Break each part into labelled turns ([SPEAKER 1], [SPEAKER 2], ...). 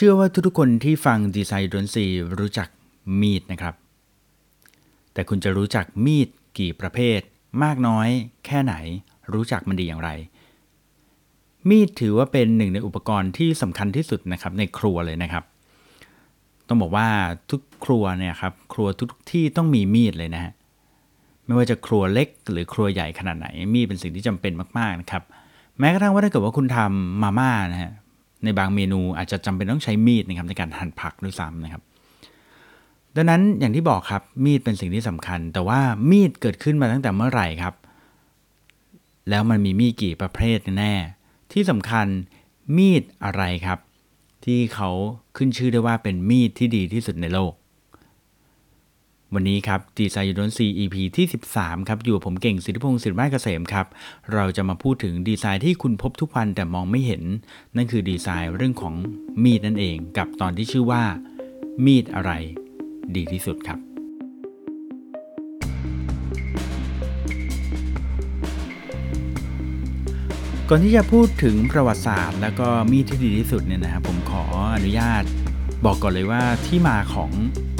[SPEAKER 1] ชื่อว่าทุกๆคนที่ฟังดีไซน์ดนซีรู้จักมีดนะครับ แต่คุณจะรู้จักมีดกี่ประเภท มากน้อยแค่ไหน รู้จักมันดีอย่างไร มีดถือว่าเป็นหนึ่งในอุปกรณ์ที่สำคัญที่สุดนะครับในครัวเลยนะครับ ต้องบอกว่าทุกครัวเนี่ยครับครัวทุกที่ต้องมีมีดเลยนะฮะไม่ว่าจะครัวเล็กหรือครัวใหญ่ขนาดไหน มีดเป็นสิ่งที่จำเป็นมากๆนะครับ แม้กระทั่งว่าถ้าเกิดว่าคุณทำมาม่านะฮะ ในบางเมนูอาจจะจำเป็นต้องใช้มีดนะครับในการหั่นผักด้วยซ้ำนะครับ ดังนั้นอย่างที่บอกครับมีดเป็นสิ่งที่สำคัญ แต่ว่ามีดเกิดขึ้นมาตั้งแต่เมื่อไหร่ครับ แล้วมันมีมีดกี่ประเภทแน่ที่สำคัญมีดอะไรครับ ที่เขาขึ้นชื่อได้ว่าเป็นมีดที่ดีที่สุดในโลก วันนี้ครับดีไซน์ยูนซี EP ที่ 13 ครับอยู่กับผมเก่งสิทธิพงศ์สิริมาเกษมครับ เราจะมาพูดถึงดีไซน์ที่คุณพบทุกวันแต่มองไม่เห็น นั่นคือดีไซน์เรื่องของมีดนั่นเอง กับตอนที่ชื่อว่า มีดอะไร ดีที่สุดครับ ก่อนที่จะพูดถึงประวัติศาสตร์ แล้วก็มีดที่ดีที่สุดเนี่ยนะครับผมขออนุญาต บอกก่อนเลยว่าที่มาของ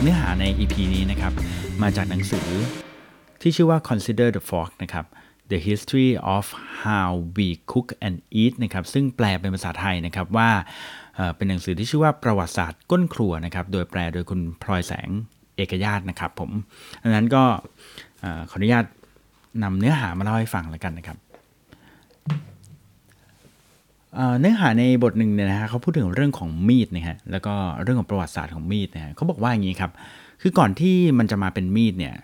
[SPEAKER 1] เนื้อหาใน EP นี้นะครับ มาจากหนังสือที่ชื่อว่า Consider the Fork นะครับ The History of How We Cook and Eat นะครับ ซึ่งแปลเป็นภาษาไทยนะครับว่าเป็นหนังสือที่ชื่อว่าประวัติศาสตร์ก้นครัวนะครับ โดยแปลโดยคุณพลอยแสงเอกญาตนะครับผมดังนั้นก็ขออนุญาตนำเนื้อหามาเล่าให้ฟังแล้วกันนะครับ เนื้อหาในบทหนึ่งเนี่ยนะฮะเขาพูดถึงเรื่องของมีดนะฮะแล้วก็เรื่องของประวัติศาสตร์ของมีดนะฮะเขาบอกว่าอย่างนี้ครับ คือก่อนที่มันจะมาเป็นมีดเนี่ย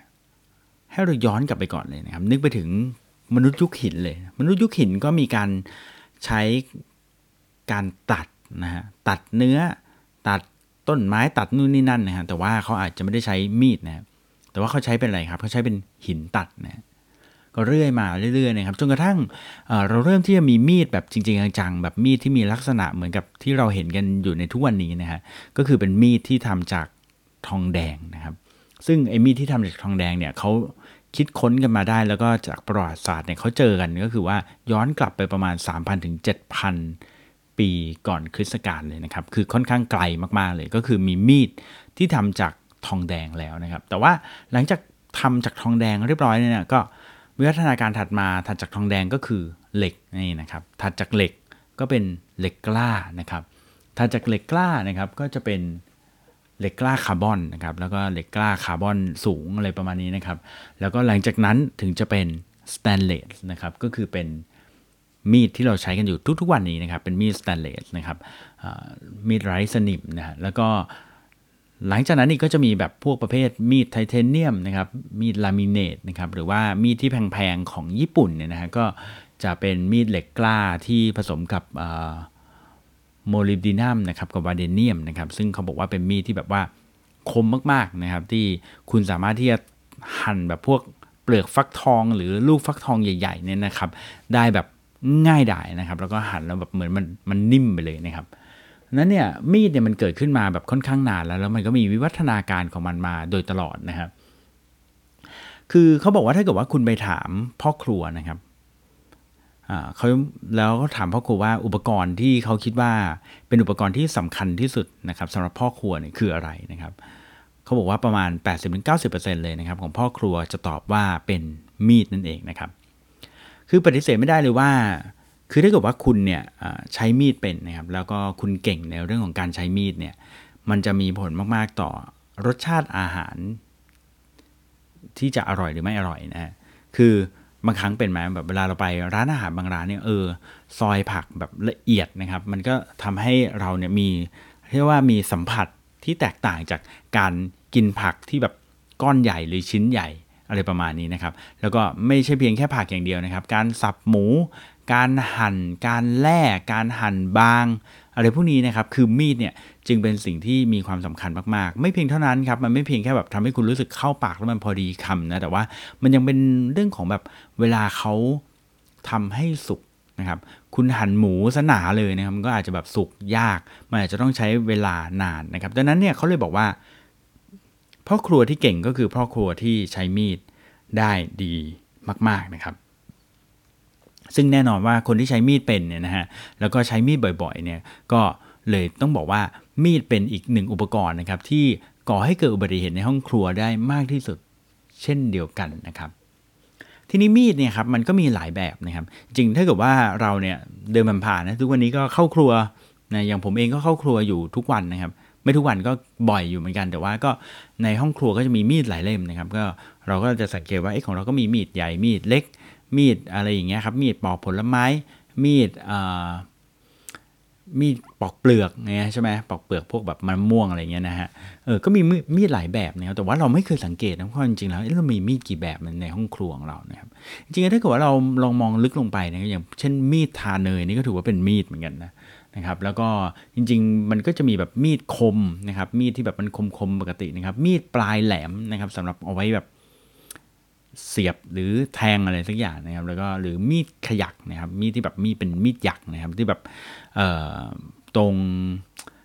[SPEAKER 1] ให้เราย้อนกลับไปก่อนเลยนะครับ นึกไปถึงมนุษย์ยุคหินเลย มนุษย์ยุคหินก็มีการใช้การตัดนะฮะตัดเนื้อตัดต้นไม้ตัดนู่นนี่นั่นนะฮะแต่ว่าเขาอาจจะไม่ได้ใช้มีดนะฮะแต่ว่าเขาใช้เป็นอะไรครับเขาใช้เป็นหินตัดนะ เรื่อยมาเรื่อยๆนะครับจนกระทั่งเราเริ่มที่จะมีมีดแบบจริงๆจังๆแบบมีดที่มีลักษณะเหมือนกับที่เราเห็นกันอยู่ในทุกวันนี้นะฮะก็คือเป็นมีดที่ทำจากทองแดงนะครับ ซึ่งไอ้มีดที่ทำจากทองแดงเนี่ยเขาคิดค้นกันมาได้แล้วก็จากประวัติศาสตร์เนี่ยเขาเจอกันก็คือว่าย้อนกลับไปประมาณ 3,000ถึง7,000 ปีก่อนคริสต์กาลเลยนะครับ คือค่อนข้างไกลมากๆเลย ก็คือมีมีดที่ทำจากทองแดงแล้วนะครับ แต่ว่าหลังจากทำจากทองแดงเรียบร้อยเนี่ยก็ วิวัฒนาการถัดมาถัดจากทองแดงก็คือเหล็กนี่นะครับ ถัดจากเหล็กก็เป็นเหล็กกล้านะครับ ถัดจากเหล็กกล้านะครับก็จะเป็นเหล็กกล้าคาร์บอนนะครับแล้วก็เหล็กกล้าคาร์บอนสูงอะไรประมาณนี้นะครับ แล้วก็หลังจากนั้นถึงจะเป็นสแตนเลสนะครับก็คือเป็นมีดที่เราใช้กันอยู่ทุกๆวันนี้นะครับเป็นมีดสแตนเลสนะครับมีดไร้สนิมนะฮะแล้วก็ หลังจากนั้นนี่ก็จะมีแบบพวกประเภทมีดไทเทเนียมนะครับ มีดลามิเนตนะครับ หรือว่ามีดที่แพงๆ ของญี่ปุ่นเนี่ยนะฮะ ก็จะเป็นมีดเหล็กกล้าที่ผสมกับโมลิบดีนัมนะครับ กับวาเดเนียมนะครับ ซึ่งเขาบอกว่าเป็นมีดที่แบบว่าคมมากๆนะครับ ที่คุณสามารถที่จะหั่นแบบพวกเปลือกฟักทองหรือลูกฟักทองใหญ่ๆเนี่ยนะครับ ได้แบบง่ายดายนะครับ แล้วก็หั่นแล้วแบบเหมือนมันมันนิ่มไปเลยนะครับ นั้นเนี่ยมีดเนี่ยมันเกิดขึ้นมาแบบค่อนข้างนานแล้วแล้วมันก็มีวิวัฒนาการของมันมาโดยตลอดนะครับ คือเขาบอกว่าถ้าเกิดว่าคุณไปถามพ่อครัวนะครับอ่าเขาแล้วก็ถามพ่อครัวว่าอุปกรณ์ที่เขาคิดว่าเป็นอุปกรณ์ที่สำคัญที่สุดนะครับสำหรับพ่อครัวเนี่ยคืออะไรนะครับเขาบอกว่าประมาณ 80-90%เลยนะครับ ของพ่อครัวจะตอบว่าเป็นมีดนั่นเองนะครับ คือปฏิเสธไม่ได้เลยว่า คือถ้าเกิดว่าคุณเนี่ยใช้มีดเป็นนะครับแล้วก็คุณเก่งในเรื่องของการใช้มีดเนี่ยมันจะมีผลมากๆต่อรสชาติอาหาร ที่จะอร่อยหรือไม่อร่อยนะฮะคือบางครั้งเป็นไหมแบบเวลาเราไปร้านอาหารบางร้านเนี่ยเออซอยผักแบบละเอียดนะครับ มันก็ทำให้เราเนี่ยมีเรียกว่ามีสัมผัสที่แตกต่างจากการกินผักที่แบบก้อนใหญ่หรือชิ้นใหญ่อะไรประมาณนี้นะครับ แล้วก็ไม่ใช่เพียงแค่ผักอย่างเดียวนะครับ การสับหมู การหั่น การแล่การหั่นบาง อะไรพวกนี้นะครับ คือมีดเนี่ยจึงเป็นสิ่งที่มีความสำคัญมากๆ ไม่เพียงเท่านั้นครับ มันไม่เพียงแค่แบบทำให้คุณรู้สึกเข้าปากแล้วมันพอดีคำนะ แต่ว่ามันยังเป็นเรื่องของแบบเวลาเขาทำให้สุกนะครับ คุณหั่นหมูสนาเลยนะครับ มันก็อาจจะแบบสุกยาก มันอาจจะต้องใช้เวลานานนะครับ ดังนั้นเนี่ยเขาเลยบอกว่าพ่อครัวที่เก่งก็คือพ่อครัวที่ใช้มีดได้ดีมาก ๆนะครับ ซึ่งแน่นอนว่าคนที่ใช้มีดเป็นเนี่ยนะฮะแล้วก็ใช้มีดบ่อยๆเนี่ยก็เลยต้องบอกว่ามีดเป็นอีกหนึ่งอุปกรณ์นะครับที่ก่อให้เกิดอุบัติเหตุในห้องครัวได้มากที่สุดเช่นเดียวกันนะครับ ทีนี้มีดเนี่ยครับมันก็มีหลายแบบนะครับ จริงถ้าเกิดว่าเราเนี่ยเดินผ่านนะทุกวันนี้ก็เข้าครัวนะอย่างผมเองก็เข้าครัวอยู่ทุกวันนะครับ ไม่ทุกวันก็บ่อยอยู่เหมือนกันแต่ว่าก็ในห้องครัวก็จะมีมีดหลายเล่มนะครับ ก็เราก็จะสังเกตว่าไอ้ของเราก็มีมีดใหญ่มีดเล็ก มีดอะไรอย่างเงี้ยครับมีดปอกผลไม้ มีดมีดปอกเปลือกเนี่ยใช่ไหมปอกเปลือกพวกแบบมันม่วงอะไรเงี้ยนะฮะเออก็มีมีดหลายแบบนะครับแต่ว่าเราไม่เคยสังเกตนะเพราะจริงๆแล้วเรามีมีดกี่แบบในห้องครัวของเรานะครับจริงๆถ้าเกิดว่าเราลองมองลึกลงไปนะอย่างเช่นมีดทาเนยนี่ก็ถือว่าเป็นมีดเหมือนกันนะนะครับแล้วก็จริงๆ มันก็จะมีแบบมีดคมนะครับมีดที่แบบมันคมๆปกตินะครับมีดปลายแหลมนะครับสำหรับเอาไว้แบบ เสียบหรือแทงอะไรสักอย่างนะครับ แล้วก็หรือมีดขยักนะครับ มีดที่แบบมีดเป็นมีดหยักนะครับ ที่แบบตรง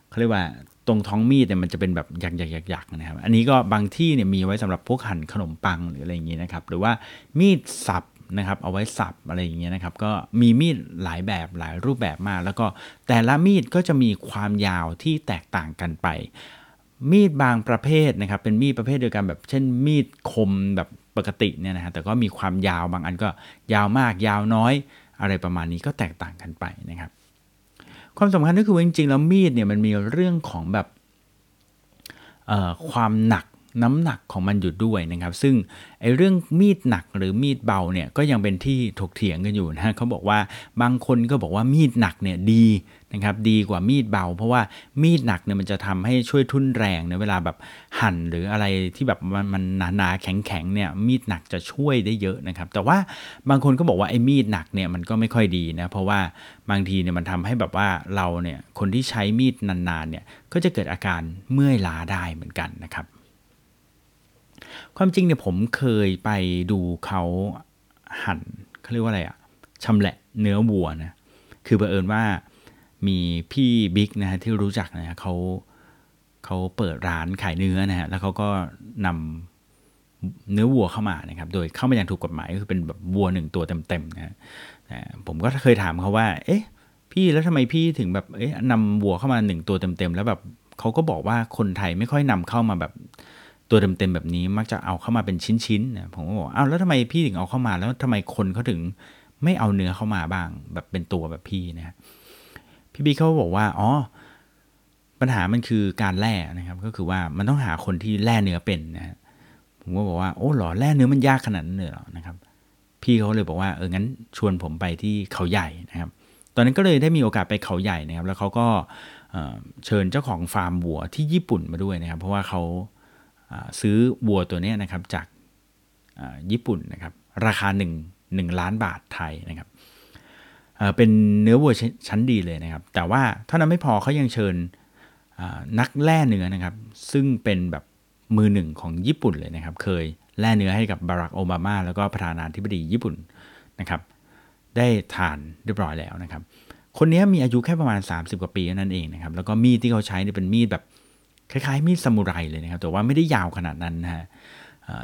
[SPEAKER 1] เขาเรียกว่าตรงท้องมีดเนี่ยมันจะเป็นแบบหยักหยักหยักหยักนะครับ อันนี้ก็บางที่เนี่ยมีไว้สำหรับพวกหั่นขนมปังหรืออะไรอย่างนี้นะครับ หรือว่ามีดสับนะครับ เอาไว้สับอะไรอย่างเงี้ยนะครับ ก็มีมีดหลายแบบหลายรูปแบบมาก แล้วก็แต่ละมีดก็จะมีความยาวที่แตกต่างกันไป มีดบางประเภทนะครับ เป็นมีดประเภทเดียวกันแบบเช่นมีดคมแบบ ปกติเนี่ยนะฮะแต่ก็มีความยาวบางอันก็ยาวมากยาวน้อยอะไรประมาณนี้ก็แตกต่างกันไปนะครับ ความสำคัญก็คือจริงๆแล้วมีดเนี่ยมันมีเรื่องของแบบความหนัก น้ำหนักของมันอยู่ด้วยนะครับ ซึ่งไอ้เรื่องมีดหนักหรือมีดเบาเนี่ยก็ยังเป็นที่ถกเถียงกันอยู่นะเขาบอกว่าบางคนก็บอกว่ามีดหนักเนี่ยดีนะครับดีกว่ามีดเบา เพราะว่ามีดหนักเนี่ยมันจะทำให้ช่วยทุ่นแรงในเวลาแบบหั่นหรืออะไรที่แบบมันนหนาๆแข็งๆเนี่ยมีดหนักจะช่วยได้เยอะนะครับ แต่ว่าบางคนก็บอกว่าไอ้มีดหนักเนี่ยมันก็ไม่ค่อยดีนะเพราะว่าบางทีเนี่ยมันทำให้แบบว่าเราเนี่ยคนที่ใช้มีดนานๆเนี่ยก็จะเกิดอาการเมื่อยล้าได้เหมือนกันนะครับ ความจริงเนี่ยผมเคยไปดูเขาหั่นเขาเรียกว่าอะไรอะชำแหละเนื้อวัวนะคือบังเอิญว่ามีพี่บิ๊กนะฮะที่รู้จักนะฮะเขาเขาเปิดร้านขายเนื้อนะฮะแล้วเขาก็นำเนื้อวัวเข้ามานะครับ โดยเข้ามาอย่างถูกกฎหมายก็คือเป็นแบบวัวหนึ่งตัวเต็มๆนะผมก็เคยถามเขาว่า เอ๊ะ พี่แล้วทำไมพี่ถึงแบบเอ๊ะนำวัวเข้ามาหนึ่งตัวเต็มๆแล้วแบบเขาก็บอกว่าคนไทยไม่ค่อยนำเข้ามาแบบ ตัวเต็มๆแบบนี้มักจะเอาเข้ามาเป็นชิ้นๆนะผมก็บอกอ้าวแล้วทำไมพี่ถึงเอาเข้ามา แล้วทำไมคนเขาถึงไม่เอาเนื้อเข้ามาบ้าง แบบเป็นตัวแบบพี่นะพี่บีเขาบอกว่าอ๋อปัญหามันคือการแล่นะครับ ก็คือว่ามันต้องหาคนที่แล่เนื้อเป็นนะผมก็บอกว่าโอ้หรอแล่เนื้อมันยากขนาดนั้นเลยหรอนะครับ พี่เขาเลยบอกว่าเอองั้นชวนผมไปที่เขาใหญ่นะครับ ตอนนั้นก็เลยได้มีโอกาสไปเขาใหญ่นะครับ แล้วเขาก็เชิญเจ้าของฟาร์มวัวที่ญี่ปุ่นมาด้วยนะครับ เพราะว่าเขา ซื้อวัวตัวนี้นะครับจากญี่ปุ่นนะครับราคา 1 1 ล้านบาทไทยนะครับเป็นเนื้อวัวชั้นดีเลยนะครับ แต่ว่าเท่านั้นไม่พอเขายังเชิญนักแล่เนื้อนะครับ ซึ่งเป็นแบบมือหนึ่งของญี่ปุ่นเลยนะครับ เคยแล่เนื้อให้กับบารักโอบามาแล้วก็ประธานาธิบดีญี่ปุ่นนะครับ ได้ทานเรียบร้อยแล้วนะครับ คนนี้มีอายุแค่ประมาณ 30 กว่าปีนั่นเองนะครับ แล้วก็มีดที่เขาใช้เนี่ยเป็นมีดแบบ คล้ายๆมีดซามูไรเลยนะครับ แต่ว่าไม่ได้ยาวขนาดนั้นนะฮะ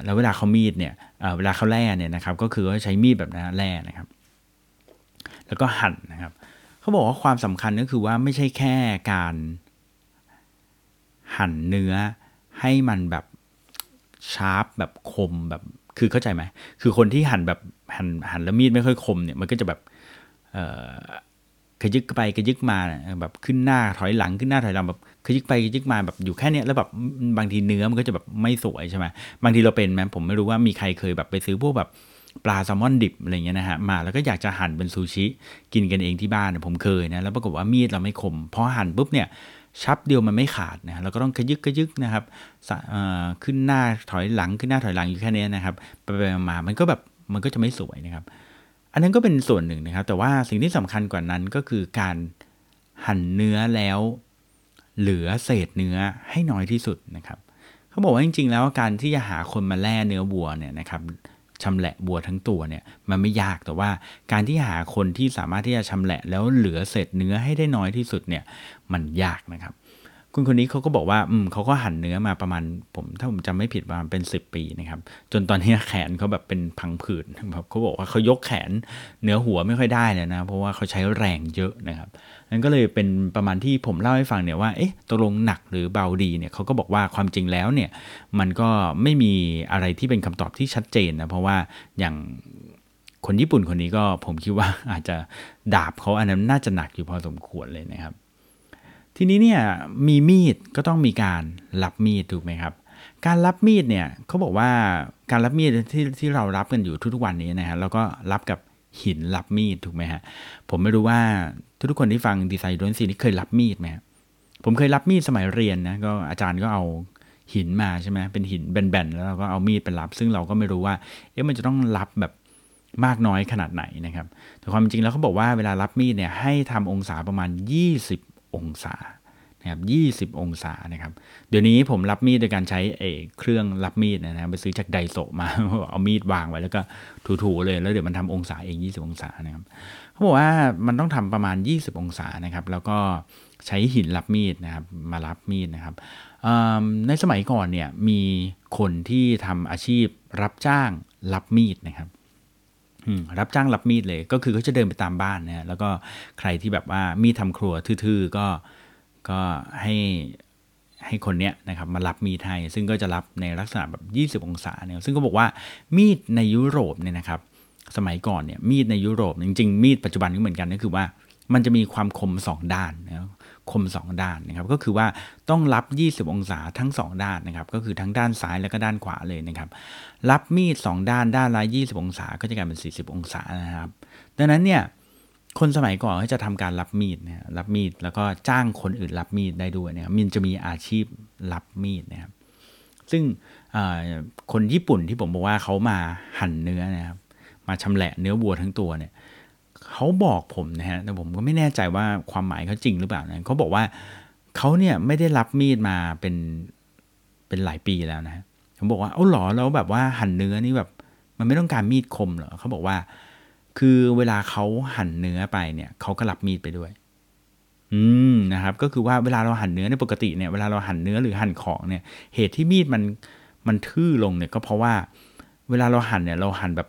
[SPEAKER 1] แล้วเวลาเขามีดเนี่ยเวลาเขาแล่เนี่ยนะครับ ก็คือเขาใช้มีดแบบนั้นแล่นะครับ แล้วก็หั่นนะครับ เขาบอกว่าความสำคัญก็คือว่าไม่ใช่แค่การหั่นเนื้อให้มันแบบชาร์ปแบบคมแบบคือเข้าใจไหม คือคนที่หั่นแบบหั่นหั่นแล้วมีดไม่ค่อยคมเนี่ยมันก็จะแบบ ขยึกไปขยึกมาแบบขึ้นหน้าถอยหลังขึ้นหน้าถอยหลังแบบขยึกไปขยึกมาแบบอยู่แค่นี้แล้วแบบบางทีเนื้อมันก็จะแบบไม่สวยใช่ไหมบางทีเราเป็นไหมผมไม่รู้ว่ามีใครเคยแบบไปซื้อพวกแบบปลาแซลมอนดิบอะไรเงี้ยนะฮะมาแล้วก็อยากจะหั่นเป็นซูชิกินกันเองที่บ้านผมเคยนะแล้วปรากฏว่ามีดเราไม่คมพอหั่นปุ๊บเนี่ยชับเดียวมันไม่ขาดนะเราก็ต้องขยึกขยึกนะครับขึ้นหน้าถอยหลังขึ้นหน้าถอยหลังอยู่แค่นี้นะครับไปไปมามันก็แบบมันก็จะไม่สวยนะครับ อันนั้นก็เป็นส่วนหนึ่งนะครับ แต่ว่าสิ่งที่สำคัญกว่านั้นก็คือการหั่นเนื้อแล้ว เหลือเศษเนื้อให้น้อยที่สุดนะครับเขาบอกว่าจริง ๆ แล้วการที่จะหาคนมาแล่เนื้อวัวเนี่ยนะครับชำแหละวัวทั้งตัวเนี่ยมันไม่ยากแต่ว่าการที่หาคนที่สามารถที่จะชำแหละแล้วเหลือเศษเนื้อให้ได้น้อยที่สุดเนี่ยมันยากนะครับ คุณคนนี้เขาก็บอกว่าอืมเขาก็หั่นเนื้อมาประมาณผม ถ้าผมจำไม่ผิดประมาณเป็น 10 ปีนะครับ จนตอนนี้แขนเขาแบบเป็นพังผืดแบบเขาบอกว่าเขายกแขนเนื้อหัวไม่ค่อยได้เลยนะ เพราะว่าเขาใช้แรงเยอะนะครับนั่นก็เลยเป็นประมาณที่ผมเล่าให้ฟังเนี่ยว่าเอ๊ะตกลงหนักหรือเบาดีเนี่ยเขาก็บอกว่าความจริงแล้วเนี่ยมันก็ไม่มีอะไรที่เป็นคำตอบที่ชัดเจนนะเพราะว่าอย่างคนญี่ปุ่นคนนี้ก็ผมคิดว่าอาจจะดาบเขาอันนั้นน่าจะหนักอยู่พอสมควรเลยนะครับ ทีนี้เนี่ยมีมีดก็ต้องมีการรับมีดถูกไหมครับ การรับมีดเนี่ยเขาบอกว่าการรับมีดที่ที่เรารับกันอยู่ทุกๆวันนี้นะฮะแล้วก็รับกับหินรับมีดถูกไหมฮะผมไม่รู้ว่าทุกๆคนที่ฟังดีไซน์ดนซีนี่เคยรับมีดไหมผมเคยรับมีดสมัยเรียนนะก็อาจารย์ก็เอาหินมาใช่ไหมเป็นหินแบนๆแล้วเราก็เอามีดไปรับ ซึ่งเราก็ไม่รู้ว่าเอ๊ะมันจะต้องรับแบบมากน้อยขนาดไหนนะครับ แต่ความจริงแล้วเขาบอกว่าเวลารับมีดเนี่ยให้ทำองศาประมาณ 20 องศานะครับ20 องศานะครับ เดี๋ยวนี้ผมรับมีดโดยการใช้เอเครื่องรับมีดนะครับไปซื้อจากไดโซมา เอามีดวางไว้แล้วก็ถูๆเลยแล้วเดี๋ยวมันทำองศาเอง 20 องศานะครับเขาบอกว่ามันต้องทำประมาณ 20 องศานะครับ แล้วก็ใช้หินรับมีดนะครับ มารับมีดนะครับในสมัยก่อนเนี่ยมีคนที่ทำอาชีพรับจ้างรับมีดนะครับ รับจ้างรับมีดเลย ก็คือเขาจะเดินไปตามบ้านนะแล้วก็ใครที่แบบว่ามีดทำครัวทื่อๆก็ก็ให้ให้คนเนี้ยนะครับมารับมีดให้ซึ่งก็จะรับในลักษณะแบบ 20 องศาเนี่ยซึ่งก็บอกว่ามีดในยุโรปเนี่ยนะครับ สมัยก่อนเนี่ยมีดในยุโรปจริงๆ มีดปัจจุบันก็เหมือนกันก็คือว่า มันจะมีความคม 2 ด้านนะคม 2 ด้านนะครับก็คือว่าต้องรับ 20 องศาทั้ง 2 ด้านนะครับก็คือทั้งด้านซ้ายแล้วก็ด้านขวาเลยนะครับ รับมีด 2 ด้านด้านละ20 องศา ก็จะกลายเป็น 40 องศานะครับ ดังนั้นเนี่ยคนสมัยก่อนเขาจะทำการรับมีดนะรับมีดแล้วก็จ้างคนอื่นรับมีดได้ด้วยเนี่ยมันจะมีอาชีพรับมีดนะครับซึ่งคนญี่ปุ่นที่ผมบอกว่าเขามาหั่นเนื้อนะครับมาชำแหละเนื้อวัวทั้งตัวเนี่ยเขาบอกผมนะฮะแต่ผมก็ไม่แน่ใจว่าความหมายเขาจริงหรือเปล่านะเขาบอกว่าเขาเนี่ยไม่ได้รับมีดมาเป็นเป็นหลายปีแล้วนะ ผมบอกว่าเอ้าหรอแล้วแบบว่าหั่นเนื้อนี่แบบ มันไม่ต้องการมีดคมเหรอเขาบอกว่า คือเวลาเขาหั่นเนื้อไปเนี่ยเขาก็รับมีดไปด้วย อืมนะครับ ก็คือว่าเวลาเราหั่นเนื้อในปกติเนี่ยเวลาเราหั่นเนื้อหรือหั่นของเนี่ย เหตุที่มีดมันมันทื่อลงเนี่ยก็เพราะว่า เวลาเราหั่นเนี่ยเราหั่นแบบ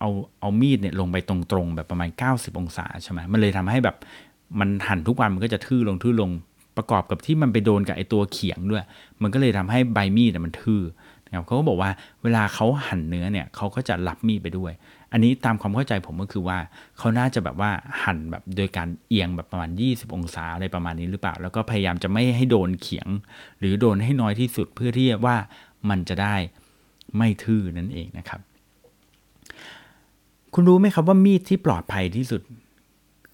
[SPEAKER 1] เอาเอามีดเนี่ยลงไปตรงๆแบบประมาณ 90 องศาใช่ไหมมันเลยทำให้แบบมันหั่นทุกวันมันก็จะทื่อลงทื่อลงประกอบกับที่มันไปโดนกับไอตัวเขียงด้วย มันก็เลยทำให้ใบมีดมันทื่อ นะครับเขาก็บอกว่าเวลาเขาหั่นเนื้อเนี่ยเขาก็จะรับมีดไปด้วย อันนี้ตามความเข้าใจผมก็คือว่าเขาน่าจะแบบว่าหั่นแบบโดยการเอียงแบบประมาณ 20 องศาอะไรประมาณนี้หรือเปล่า แล้วก็พยายามจะไม่ให้โดนเขียง หรือโดนให้น้อยที่สุดเพื่อที่ว่ามันจะได้ไม่ทื่อนั่นเองนะครับ คุณรู้ไหมครับว่ามีดที่ปลอดภัยที่สุด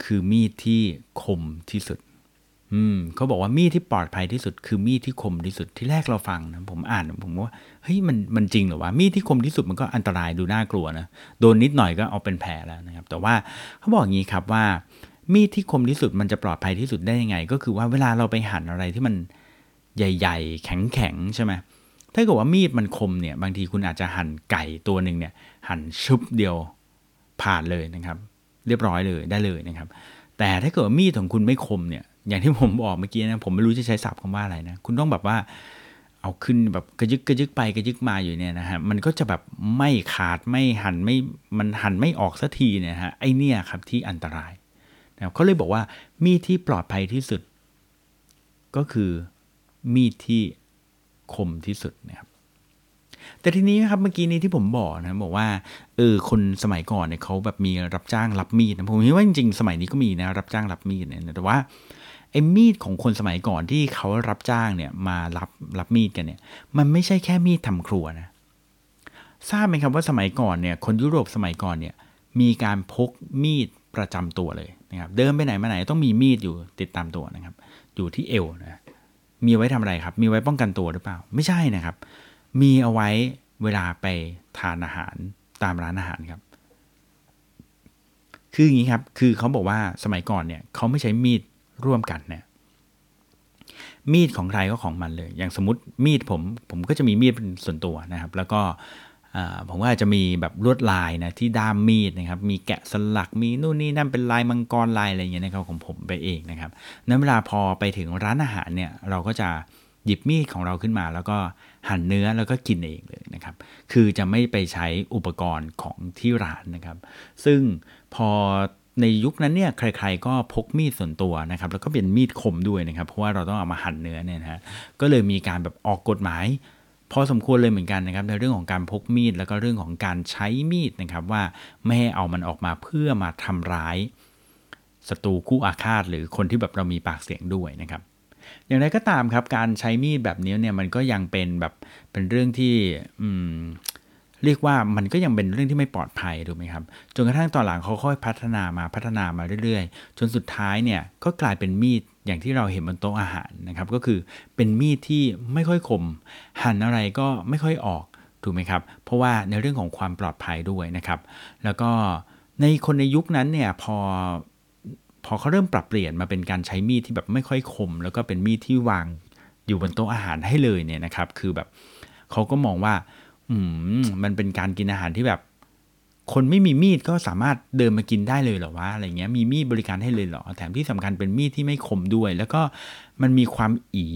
[SPEAKER 1] คือมีดที่คมที่สุด อืมเขาบอกว่ามีดที่ปลอดภัยที่สุด คือมีดที่คมที่สุดที่แรกเราฟังนะผมอ่านผมว่าเฮ้ยมันมันจริงเหรอวะมีดที่คมที่สุดมันก็อันตรายดูน่ากลัวนะโดนนิดหน่อยก็เอาเป็นแผลแล้วนะครับ แต่ว่าเขาบอกอย่างนี้ครับว่า มีดที่คมที่สุดมันจะปลอดภัยที่สุดได้ยังไง ก็คือว่าเวลาเราไปหั่นอะไรที่มันใหญ่ ๆ แข็งๆใช่ไหมถ้าเกิดว่ามีดมันคมเนี่ย บางทีคุณอาจจะหั่นไก่ตัวหนึ่งเนี่ย หั่นชุบเดียวผ่านเลยนะครับ เรียบร้อยเลยได้เลยนะครับ แต่ถ้าเกิดมีดของคุณไม่คมเนี่ย อย่างที่ผมบอกเมื่อกี้นะ ผมไม่รู้จะใช้ศัพท์คำว่าอะไรนะ คุณต้องแบบว่า เอาขึ้นแบบกระยึกกระยึกไปกระยึกมาอยู่เนี่ยนะฮะ มันก็จะแบบไม่ขาดไม่หันไม่ มันหันไม่ออกสักทีเนี่ยฮะ ไอเนี่ยครับที่อันตรายนะเขาเลยบอกว่ามีดที่ปลอดภัยที่สุด ก็คือมีดที่คมที่สุดนะครับ แต่ทีนี้ครับเมื่อกี้นี้ที่ผมบอกนะบอกว่าเออคนสมัยก่อนเนี่ยเขาแบบมีรับจ้างรับมีดนะผมคิดว่าจริงๆสมัยนี้ก็มีนะรับจ้างรับมีดเนี่ยแต่ว่าไอ้มีดของคนสมัยก่อนที่เขารับจ้างเนี่ยมารับรับมีดกันเนี่ยมันไม่ใช่แค่มีดทำครัวนะทราบไหมครับว่าสมัยก่อนเนี่ยคนยุโรปสมัยก่อนเนี่ยมีการพกมีดประจำตัวเลยนะครับเดินไปไหนมาไหนต้องมีมีดอยู่ติดตามตัวนะครับ อยู่ที่เอวนะมีไว้ทำอะไรครับ มีไว้ป้องกันตัวหรือเปล่า ไม่ใช่นะครับ มีเอาไว้เวลาไปทานอาหารตามร้านอาหารครับ คืออย่างนี้ครับ คือเขาบอกว่าสมัยก่อนเนี่ยเขาไม่ใช้มีดร่วมกันเนี่ย มีดของใครก็ของมันเลย อย่างสมมติมีดผมผมก็จะมีมีดเป็นส่วนตัวนะครับ แล้วก็ผมว่าอาจจะมีแบบลวดลายนะที่ด้ามมีดนะครับ มีแกะสลักมีนู่นนี่นั่นเป็นลายมังกรลายอะไรอย่างเงี้ยนะครับของผมไปเองนะครับนั้นเวลาพอไปถึงร้านอาหารเนี่ยเราก็จะหยิบมีดของเราขึ้นมา แล้วก็ หั่นเนื้อแล้วก็กินเองเลยนะครับ คือจะไม่ไปใช้อุปกรณ์ของที่ร้านนะครับ ซึ่งพอในยุคนั้นเนี่ยใคร ๆ ก็พกมีดส่วนตัวนะครับแล้วก็เป็นมีดคมด้วยนะครับ เพราะว่าเราต้องเอามาหั่นเนื้อเนี่ยนะฮะก็เลยมีการแบบออกกฎหมายพอสมควรเลยเหมือนกันนะครับในเรื่องของการพกมีดแล้วก็เรื่องของการใช้มีดนะครับว่าไม่ให้เอามันออกมาเพื่อมาทำร้ายศัตรูคู่อาฆาตหรือคนที่แบบเรามีปากเสียงด้วยนะครับ อย่างไรก็ตามครับ การใช้มีดแบบนี้เนี่ยมันก็ยังเป็นแบบเป็นเรื่องที่อืมเรียกว่ามันก็ยังเป็นเรื่องที่ไม่ปลอดภัยถูกไหมครับจนกระทั่งตอนหลังเขาค่อยพัฒนามาพัฒนามาเรื่อยๆ จนสุดท้ายเนี่ยก็กลายเป็นมีดอย่างที่เราเห็นบนโต๊ะอาหารนะครับ ก็คือเป็นมีดที่ไม่ค่อยคม หั่นอะไรก็ไม่ค่อยออกถูกไหมครับ เพราะว่าในเรื่องของความปลอดภัยด้วยนะครับ แล้วก็ในคนในยุคนั้นเนี่ยพอ พอเขาเริ่มปรับเปลี่ยนมาเป็นการใช้มีดที่แบบไม่ค่อยคม แล้วก็เป็นมีดที่วางอยู่บนโต๊ะอาหารให้เลยเนี่ยนะครับ คือแบบเขาก็มองว่า อืมมันเป็นการกินอาหารที่แบบ คนไม่มีมีดก็สามารถเดินมากินได้เลยเหรอวะอะไรเงี้ยมีมีดบริการให้เลยเหรอแถมที่สำคัญเป็นมีดที่ไม่คมด้วย แล้วก็มันมีความอี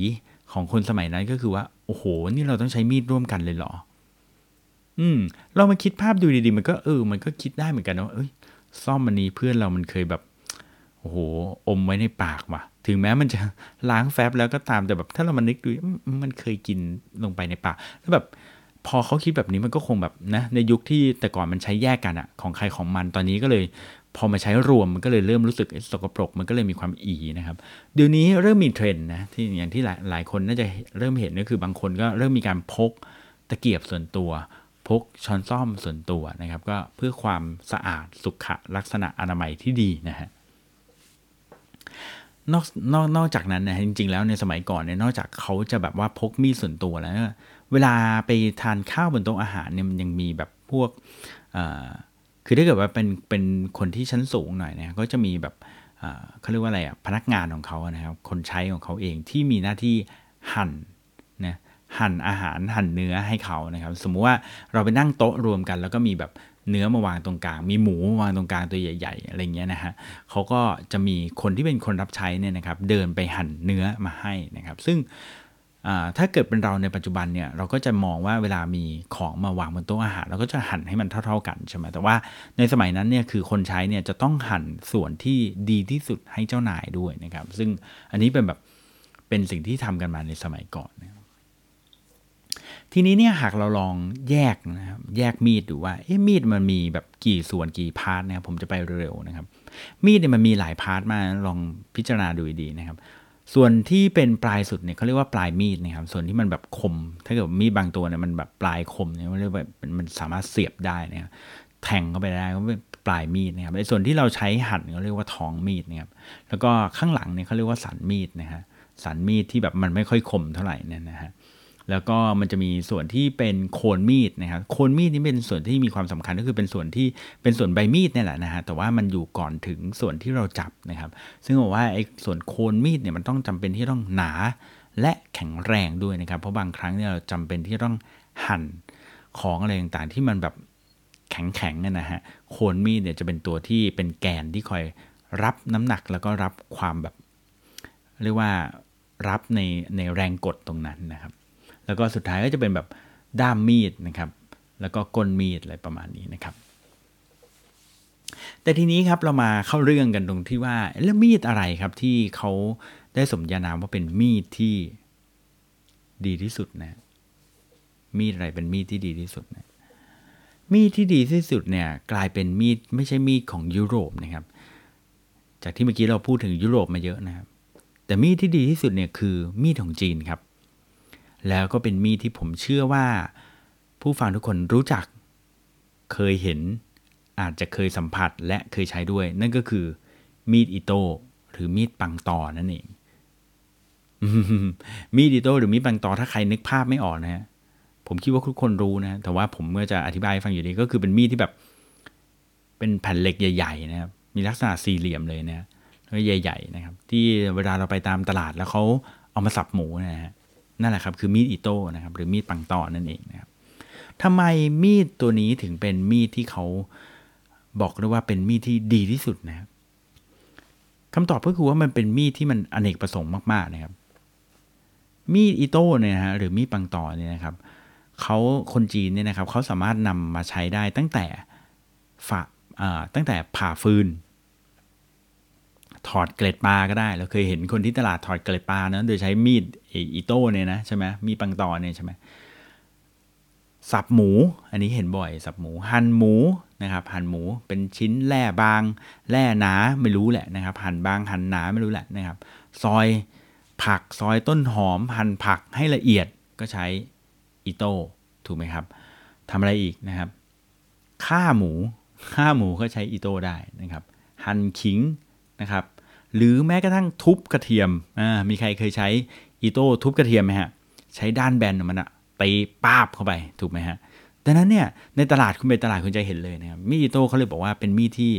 [SPEAKER 1] ของคนสมัยนั้นก็คือว่าโอ้โห นี่เราต้องใช้มีดร่วมกันเลยเหรอ อืม เรามาคิดภาพดูดีๆ มันก็เออ มันก็คิดได้เหมือนกันว่าเอ้ย ซ่อมมันนี้เพื่อนเรามันเคยแบบ โอ้โหอมไว้ในปากว่ะ ถึงแม้มันจะล้างแฟบแล้วก็ตามแต่แบบถ้าเรามานึกดูมันเคยกินลงไปในปากแล้วแบบพอเขาคิดแบบนี้มันก็คงแบบนะในยุคที่แต่ก่อนมันใช้แยกกันอะของใครของมันตอนนี้ก็เลย พอมาใช้รวมมันก็เลยเริ่มรู้สึกสกปรก มันก็เลยมีความอีนะครับเดี๋ยวนี้เริ่มมีเทรนด์นะที่อย่างที่หลายหลายคนน่าจะเริ่มเห็นก็คือบางคนก็เริ่มมีการพกตะเกียบส่วนตัว พกช้อนซ่อมส่วนตัวนะครับ ก็เพื่อความสะอาดสุขลักษณะอนามัยที่ดีนะฮะ นอกนอกนอกจากนั้นนะจริง ๆ แล้วในสมัยก่อนเนี่ยนอกจากเขาจะแบบว่าพกมีดส่วนตัวแล้ว เวลาไปทานข้าวบนโต๊ะอาหารเนี่ยมันยังมีแบบพวกคือถ้าเกิดว่าเป็นเป็นคนที่ชั้นสูงหน่อยนี่ยก็จะมีแบบเขาเรียกว่าอะไรอะพนักงานของเขานะครับ คนใช้ของเขาเองที่มีหน้าที่หั่นนะหั่นอาหารหั่นเนื้อให้เขานะครับ สมมุติว่าเราไปนั่งโต๊ะรวมกัน แล้วก็มีแบบ เนื้อมาวางตรงกลาง มีหมูมาวางตรงกลางตัวใหญ่ ๆ อะไรเงี้ยนะฮะเขาก็จะมีคนที่เป็นคนรับใช้เนี่ยนะครับ เดินไปหั่นเนื้อมาให้นะครับ ซึ่งถ้าเกิดเป็นเราในปัจจุบันเนี่ยเราก็จะมองว่าเวลามีของมาวางบนโต๊ะอาหารเราก็จะหั่นให้มันเท่า ๆกันใช่ไหมแต่ว่าในสมัยนั้นเนี่ยคือคนใช้เนี่ยจะต้องหั่นส่วนที่ดีที่สุดให้เจ้านายด้วยนะครับ ซึ่งอันนี้เป็นแบบเป็นสิ่งที่ทำกันมาในสมัยก่อนนะ ทีนี้เนี่ยหากเราลองแยกนะครับแยกมีดดูว่าเอ๊ะมีดมันมีแบบกี่ส่วนกี่ part นะครับผมจะไปเร็วๆนะครับ มีดเนี่ยมันมีหลาย part มาลองพิจารณาดูดีนะครับ ส่วนที่เป็นปลายสุดเนี่ยเขาเรียกว่าปลายมีดนะครับ ส่วนที่มันแบบคม ถ้าเกิดมีดบางตัวเนี่ยมันแบบปลายคมเนี่ยเรียกว่ามันสามารถเสียบได้นะครับแทงเข้าไปได้ก็เป็นปลายมีดนะครับในส่วนที่เราใช้หั่นเขาเรียกว่าท้องมีดนะครับแล้วก็ข้างหลังเนี่ยเขาเรียกว่าสันมีดนะฮะสันมีดที่แบบมันไม่ค่อยคมเท่าไหร่เนี่ยนะฮะ แล้วก็มันจะมีส่วนที่เป็นโคนมีดนะครับโคนมีดนี่เป็นส่วนที่มีความสำคัญก็คือเป็นส่วนที่เป็นส่วนใบมีดนี่แหละนะฮะแต่ว่ามันอยู่ก่อนถึงส่วนที่เราจับนะครับ ซึ่งบอกว่าไอ้ส่วนโคนมีดเนี่ยมันต้องจำเป็นที่ต้องหนาและแข็งแรงด้วยนะครับ เพราะบางครั้งเนี่ยเราจำเป็นที่ต้องหั่นของอะไรต่างๆ ที่มันแบบแข็งๆเนี่ยนะฮะโคนมีดเนี่ยจะเป็นตัวที่เป็นแกนที่คอยรับน้ำหนักแล้วก็รับความแบบ เรียกว่ารับในในแรงกดตรงนั้นนะครับ แล้วก็สุดท้ายก็จะเป็นแบบด้ามมีดนะครับ แล้วก็ก้นมีดอะไรประมาณนี้นะครับ แต่ทีนี้ครับเรามาเข้าเรื่องกันตรงที่ว่าแล้วมีดอะไรครับที่เขาได้สมญานามว่าเป็นมีดที่ดีที่สุดนะ มีดอะไรเป็นมีดที่ดีที่สุดนะมีดที่ดีที่สุดเนี่ยกลายเป็นมีดไม่ใช่มีดของยุโรปนะครับ จากที่เมื่อกี้เราพูดถึงยุโรปมาเยอะนะครับ แต่มีดที่ดีที่สุดเนี่ยคือมีดของจีนครับ แล้วก็เป็นมีดที่ผมเชื่อว่า ผู้ฟังทุกคนรู้จัก เคยเห็น อาจจะเคยสัมผัสและเคยใช้ด้วย นั่นก็คือ มีดอิโต้หรือมีดปังตอนั่นเอง มีดอิโต้หรือมีดปังตอถ้าใครนึกภาพไม่ออกนะฮะผมคิดว่าทุกคนรู้นะ แต่ว่าผมเมื่อจะอธิบายฟังอยู่ดีก็คือเป็นมีดที่แบบ เป็นแผ่นเหล็กใหญ่ ๆ นะครับ มีลักษณะสี่เหลี่ยมเลยนะแล้วใหญ่ ๆ นะครับ ที่เวลาเราไปตามตลาดแล้วเขาเอามาสับหมูนะฮะ นั่นแหละครับคือมีดอิโต้นะครับหรือมีดปังตอนั่นเองนะครับทำไมมีดตัวนี้ถึงเป็นมีดที่เขาบอกได้ว่าเป็นมีดที่ดีที่สุดนะครับคำตอบก็คือว่ามันเป็นมีดที่มันอเนกประสงค์มากๆนะครับ มีดอิโต้เนี่ยฮะหรือมีดปังตอเนี่ยนะครับเขาคนจีนเนี่ยนะครับเขาสามารถนำมาใช้ได้ตั้งแต่ผ่าตั้งแต่ผ่าฟืน ขอดเกล็ดปลาก็ได้ เราเคยเห็นคนที่ตลาดขอดเกล็ดปลานะโดยใช้มีดอิโต้เนี่ยนะใช่ไหมมีดปังตอเนี่ยใช่ไหมสับหมู อันนี้เห็นบ่อย สับหมู หั่นหมูนะครับหั่นหมูเป็นชิ้นแล่บางแล่หนาไม่รู้แหละนะครับ หั่นบางหั่นหนาไม่รู้แหละนะครับ ซอยผักซอยต้นหอม หั่นผักให้ละเอียดก็ใช้อิโต้ถูกไหมครับทำอะไรอีกนะครับฆ่าหมูฆ่าหมูก็ใช้อิโต้ได้นะครับ หั่นขิงนะครับ หรือแม้กระทั่งทุบกระเทียมอ่ามีใครเคยใช้อิโต้ทุบกระเทียมไหมฮะ ใช้ด้านแบนของมันอะตีป้าบเข้าไปถูกไหมฮะดังนั้นเนี่ยในตลาดคุณไปตลาดคุณจะเห็นเลยนะครับมีดอิโต้เขาเลยบอกว่าเป็นมีดที่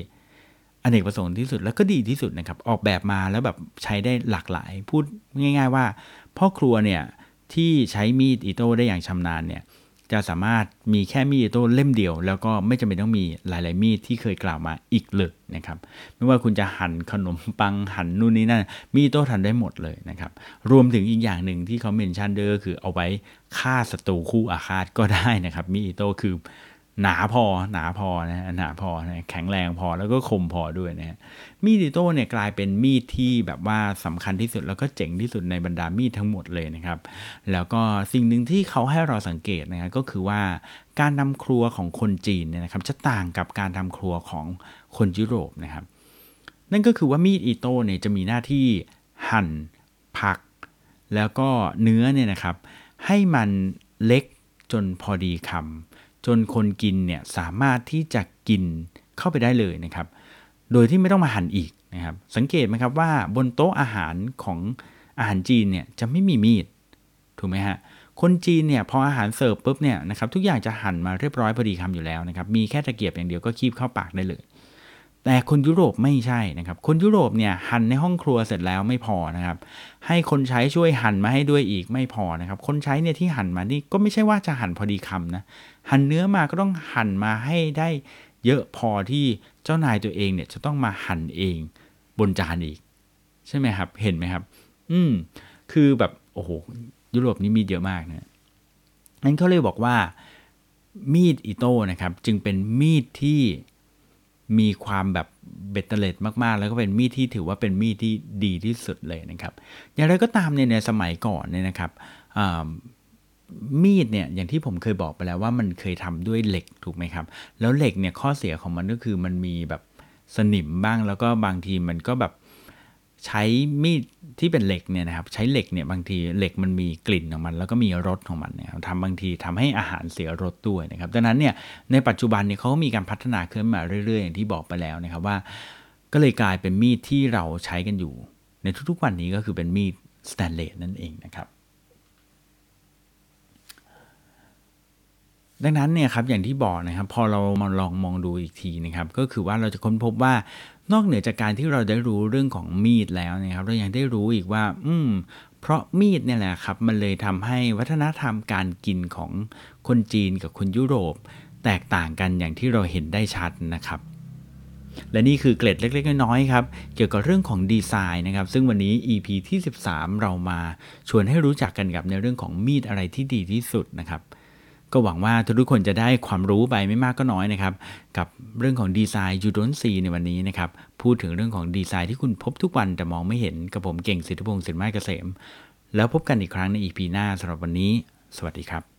[SPEAKER 1] อเนกประสงค์ที่สุดแล้วก็ดีที่สุดนะครับ ออกแบบมาแล้วแบบใช้ได้หลากหลาย พูดง่าย ๆ ว่า พ่อครัวเนี่ยที่ใช้มีดอิโต้ได้อย่างชำนาญเนี่ย จะสามารถมีแค่มีดโต้เล่มเดียว แล้วก็ไม่จำเป็นต้องมีหลาย ๆ มีดที่เคยกล่าวมาอีกเลยนะครับ ไม่ว่าคุณจะหั่นขนมปังหั่นนู่นนี่นั่นมีดโต้ทำได้หมดเลยนะครับ รวมถึงอีกอย่างหนึ่งที่เขาเมนชั่นเด้อคือเอาไว้ฆ่าศัตรูคู่อาฆาตก็ได้นะครับ มีดโต้คือ หนาพอหนาพอนะหนาพอนะแข็งแรงพอแล้วก็คมพอด้วยนะมีดอิโต้เนี่ยกลายเป็นมีดที่แบบว่าสำคัญที่สุดแล้วก็เจ๋งที่สุดในบรรดามีดทั้งหมดเลยนะครับ แล้วก็สิ่งหนึ่งที่เขาให้เราสังเกตนะครับก็คือว่าการทาครัวของคนจีนเนี่ยนะครับจะต่างกับการทำครัวของคนยุโรปนะครับ นั่นก็คือว่ามีดอิโต้เนี่ยจะมีหน้าที่หั่นผัก แล้วก็เนื้อเนี่ยนะครับ ให้มันเล็กจนพอดีคำ จนคนกินเนี่ยสามารถที่จะกินเข้าไปได้เลยนะครับ โดยที่ไม่ต้องมาหั่นอีกนะครับ สังเกตไหมครับว่าบนโต๊ะอาหารของอาหารจีนเนี่ยจะไม่มีมีดถูกไหมฮะคนจีนเนี่ยพออาหารเสิร์ฟปุ๊บเนี่ยนะครับทุกอย่างจะหั่นมาเรียบร้อยพอดีคำอยู่แล้วนะครับมีแค่ตะเกียบอย่างเดียวก็คีบเข้าปากได้เลย แต่คนยุโรปไม่ใช่นะครับ คนยุโรปเนี่ยหั่นในห้องครัวเสร็จแล้วไม่พอนะครับ ให้คนใช้ช่วยหั่นมาให้ด้วยอีกไม่พอนะครับ คนใช้เนี่ยที่หั่นมานี่ก็ไม่ใช่ว่าจะหั่นพอดีคำนะ หั่นเนื้อมาก็ต้องหั่นมาให้ได้เยอะพอที่เจ้านายตัวเองเนี่ยจะต้องมาหั่นเองบนจานอีก ใช่ไหมครับ เห็นไหมครับ อืม คือแบบโอ้โหยุโรปนี่มีเยอะมากนะนั้นเขาเลยบอกว่ามีดอิโต้นะครับ จึงเป็นมีดที่ มีความแบบเบตเตเลตมากๆ แล้วก็เป็นมีดที่ถือว่าเป็นมีดที่ดีที่สุดเลยนะครับ อย่างไรก็ตามเนี่ยในสมัยก่อนเนี่ยนะครับมีดเนี่ยอย่างที่ผมเคยบอกไปแล้วว่ามันเคยทำด้วยเหล็กถูกไหมครับ แล้วเหล็กเนี่ยข้อเสียของมันก็คือมันมีแบบสนิมบ้างแล้วก็บางทีมันก็แบบ ใช้มีดที่เป็นเหล็กเนี่ยนะครับใช้เหล็กเนี่ยบางทีเหล็กมันมีกลิ่นของมัน แล้วก็มีรสของมันนะครับทำบางทีทำให้อาหารเสียรสด้วยนะครับดังนั้นเนี่ยในปัจจุบันเนี่ยเขาก็มีการพัฒนาขึ้นมาเรื่อยๆ อย่างที่บอกไปแล้วนะครับว่า ก็เลยกลายเป็นมีดที่เราใช้กันอยู่ ในทุกๆวันนี้ก็คือเป็นมีดสแตนเลสนั่นเองนะครับ ดังนั้นเนี่ยครับอย่างที่บอกนะครับ พอเรามาลองมองดูอีกทีนะครับ ก็คือว่าเราจะค้นพบว่านอกเหนือจากการที่เราได้รู้เรื่องของมีดแล้วนะครับ เรายังได้รู้อีกว่า อืม เพราะมีดเนี่ยแหละครับ มันเลยทำให้วัฒนธรรมการกินของคนจีนกับคนยุโรป แตกต่างกันอย่างที่เราเห็นได้ชัดนะครับและนี่คือเกล็ดเล็กๆน้อยๆครับเกี่ยวกับเรื่องของดีไซน์นะครับ ซึ่งวันนี้ EP ที่ 13 เรามาชวนให้รู้จักกันกับในเรื่องของมีดอะไรที่ดีที่สุดนะครับ ก็หวังว่าทุกคนจะได้ความรู้ไปไม่มากก็น้อยนะครับ กับเรื่องของดีไซน์ยูดอนซีในวันนี้นะครับ พูดถึงเรื่องของดีไซน์ที่คุณพบทุกวันแต่มองไม่เห็นกับผมเก่งสิทธิพงศ์สินไม้เกษม แล้วพบกันอีกครั้งในอีพีหน้าสำหรับวันนี้ สวัสดีครับ